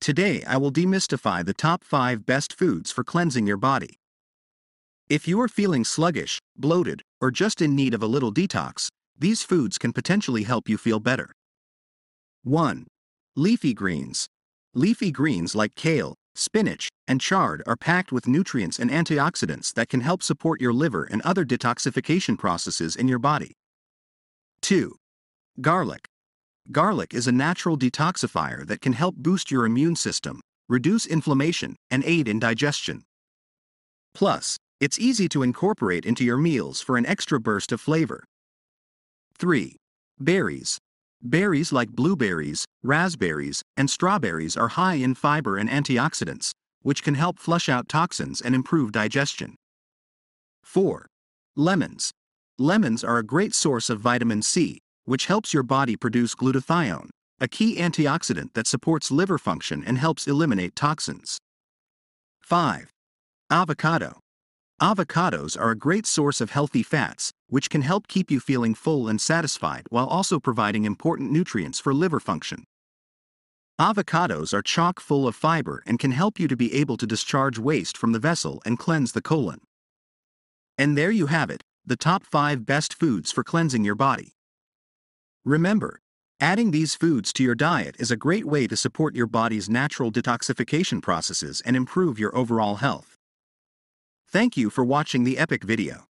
Today I will demystify the top 5 best foods for cleansing your body. If you are feeling sluggish, bloated, or just in need of a little detox, these foods can potentially help you feel better. 1. Leafy greens. Leafy greens like kale, spinach, and chard are packed with nutrients and antioxidants that can help support your liver and other detoxification processes in your body. 2. Garlic. Garlic is a natural detoxifier that can help boost your immune system, reduce inflammation, and aid in digestion. Plus, it's easy to incorporate into your meals for an extra burst of flavor. 3. Berries. Berries like blueberries, raspberries, and strawberries are high in fiber and antioxidants, which can help flush out toxins and improve digestion. 4. Lemons. Lemons are a great source of vitamin C, which helps your body produce glutathione, a key antioxidant that supports liver function and helps eliminate toxins. 5. Avocado. Avocados are a great source of healthy fats, which can help keep you feeling full and satisfied while also providing important nutrients for liver function. Avocados are chock full of fiber and can help you to be able to discharge waste from the vessel and cleanse the colon. And there you have it, the top 5 best foods for cleansing your body. Remember, adding these foods to your diet is a great way to support your body's natural detoxification processes and improve your overall health. Thank you for watching the epic video.